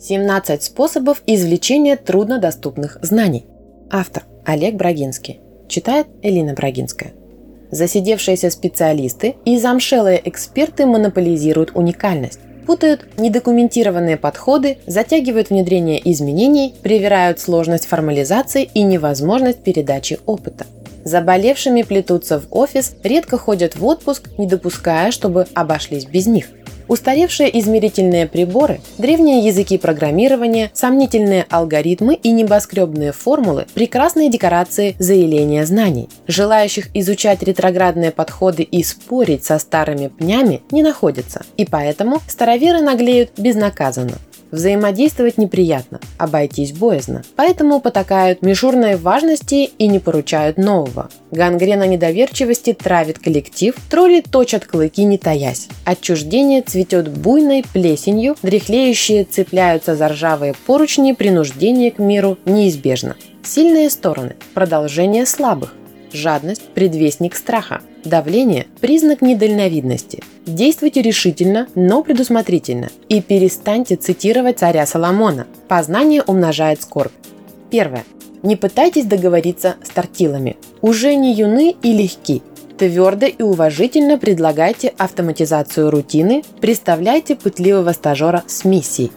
17 способов извлечения труднодоступных знаний. Автор Олег Брагинский. Читает Элина Брагинская. Засидевшиеся специалисты и замшелые эксперты монополизируют уникальность путают недокументированные подходы, затягивают внедрение изменений, привирают сложность формализации и невозможность передачи опыта. Заболевшими плетутся в офис, редко ходят в отпуск, не допуская, чтобы обошлись без них. Устаревшие измерительные приборы, древние языки программирования, сомнительные алгоритмы и небоскребные формулы – прекрасные декорации заявления знаний. Желающих изучать ретроградные подходы и спорить со старыми пнями не находится, и поэтому староверы наглеют безнаказанно. Взаимодействовать неприятно, обойтись боязно. Поэтому потакают мишурной важности и не поручают нового. Гангрена недоверчивости травит коллектив, тролли точат клыки не таясь. Отчуждение цветет буйной плесенью, дряхлеющие цепляются за ржавые поручни, принуждение к миру неизбежно. Сильные стороны – продолжение слабых. Жадность – предвестник страха. Давление – признак недальновидности. Действуйте решительно, но предусмотрительно. И перестаньте цитировать царя Соломона. Познание умножает скорбь. Первое. Не пытайтесь договориться с тортилами. Уже не юны и легки. Твердо и уважительно предлагайте автоматизацию рутины, представляйте пытливого стажера с миссией.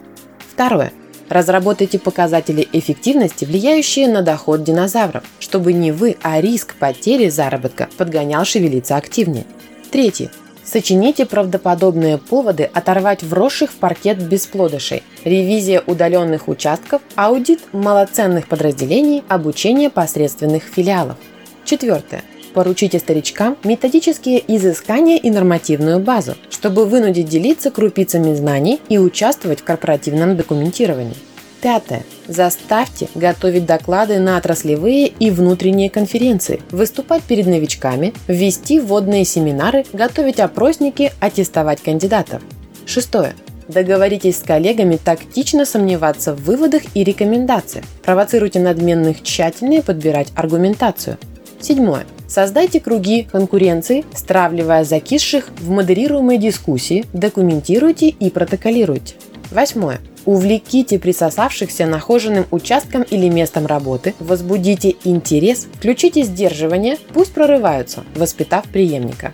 Второе. Разработайте показатели эффективности, влияющие на доход динозавров, чтобы не вы, а риск потери заработка подгонял шевелиться активнее. Третье. Сочините правдоподобные поводы оторвать вросших в паркет бесплодышей, ревизия удаленных участков, аудит малоценных подразделений, обучение посредственных филиалов. Четвертое. Поручите старичкам методические изыскания и нормативную базу, чтобы вынудить делиться крупицами знаний и участвовать в корпоративном документировании. Пятое. Заставьте готовить доклады на отраслевые и внутренние конференции, выступать перед новичками, вести вводные семинары, готовить опросники, аттестовать кандидатов. Шестое. Договоритесь с коллегами тактично сомневаться в выводах и рекомендациях. Провоцируйте надменных тщательнее подбирать аргументацию. Седьмое. Создайте круги конкуренции, стравливая закисших в модерируемой дискуссии, документируйте и протоколируйте. Восьмое. Увлеките присосавшихся нахоженным участком или местом работы, возбудите интерес, включите сдерживание, пусть прорываются, воспитав преемника.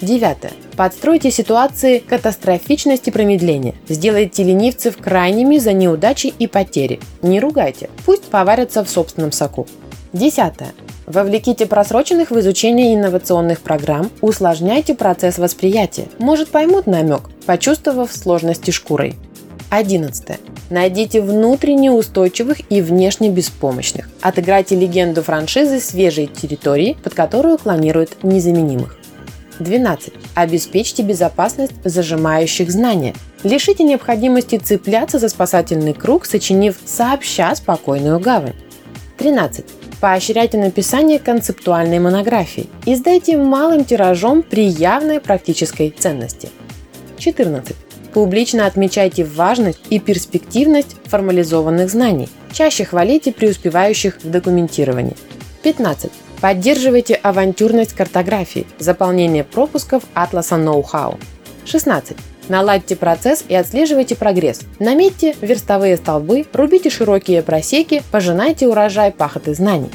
Девятое. Подстройте ситуации катастрофичности промедления. Сделайте ленивцев крайними за неудачи и потери. Не ругайте, пусть поварятся в собственном соку. Десятое. Вовлеките просроченных в изучение инновационных программ, усложняйте процесс восприятия. Может поймут намек, почувствовав сложности шкурой. 11. Найдите внутренне устойчивых и внешне беспомощных. Отыграйте легенду франшизы свежей территории, под которую клонируют незаменимых. 12. Обеспечьте безопасность зажимающих знания. Лишите необходимости цепляться за спасательный круг, сочинив сообща спокойную гавань. 13. Поощряйте написание концептуальной монографии. Издайте малым тиражом при явной практической ценности. 14. Публично отмечайте важность и перспективность формализованных знаний. Чаще хвалите преуспевающих в документировании. 15. Поддерживайте авантюрность картографии, заполнение пропусков атласа ноу-хау. 16. Наладьте процесс и отслеживайте прогресс. Наметьте верстовые столбы, рубите широкие просеки, пожинайте урожай пахоты знаний.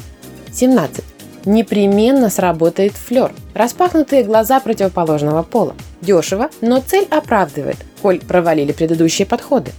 17. Непременно сработает флер. Распахнутые глаза противоположного пола. Дешево, но цель оправдывает, коль провалили предыдущие подходы.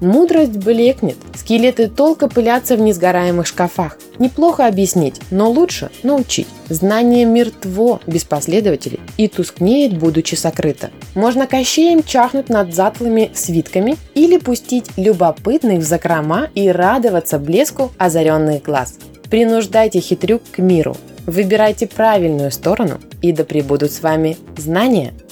Мудрость блекнет, скелеты толка пылятся в несгораемых шкафах. Неплохо объяснить, но лучше научить. Знание мертво без последователей и тускнеет, будучи сокрыто. Можно кощеем чахнуть над затлыми свитками или пустить любопытных в закрома и радоваться блеску озаренных глаз. Принуждайте хитрюк к миру. Выбирайте правильную сторону, и да пребудут с вами знания –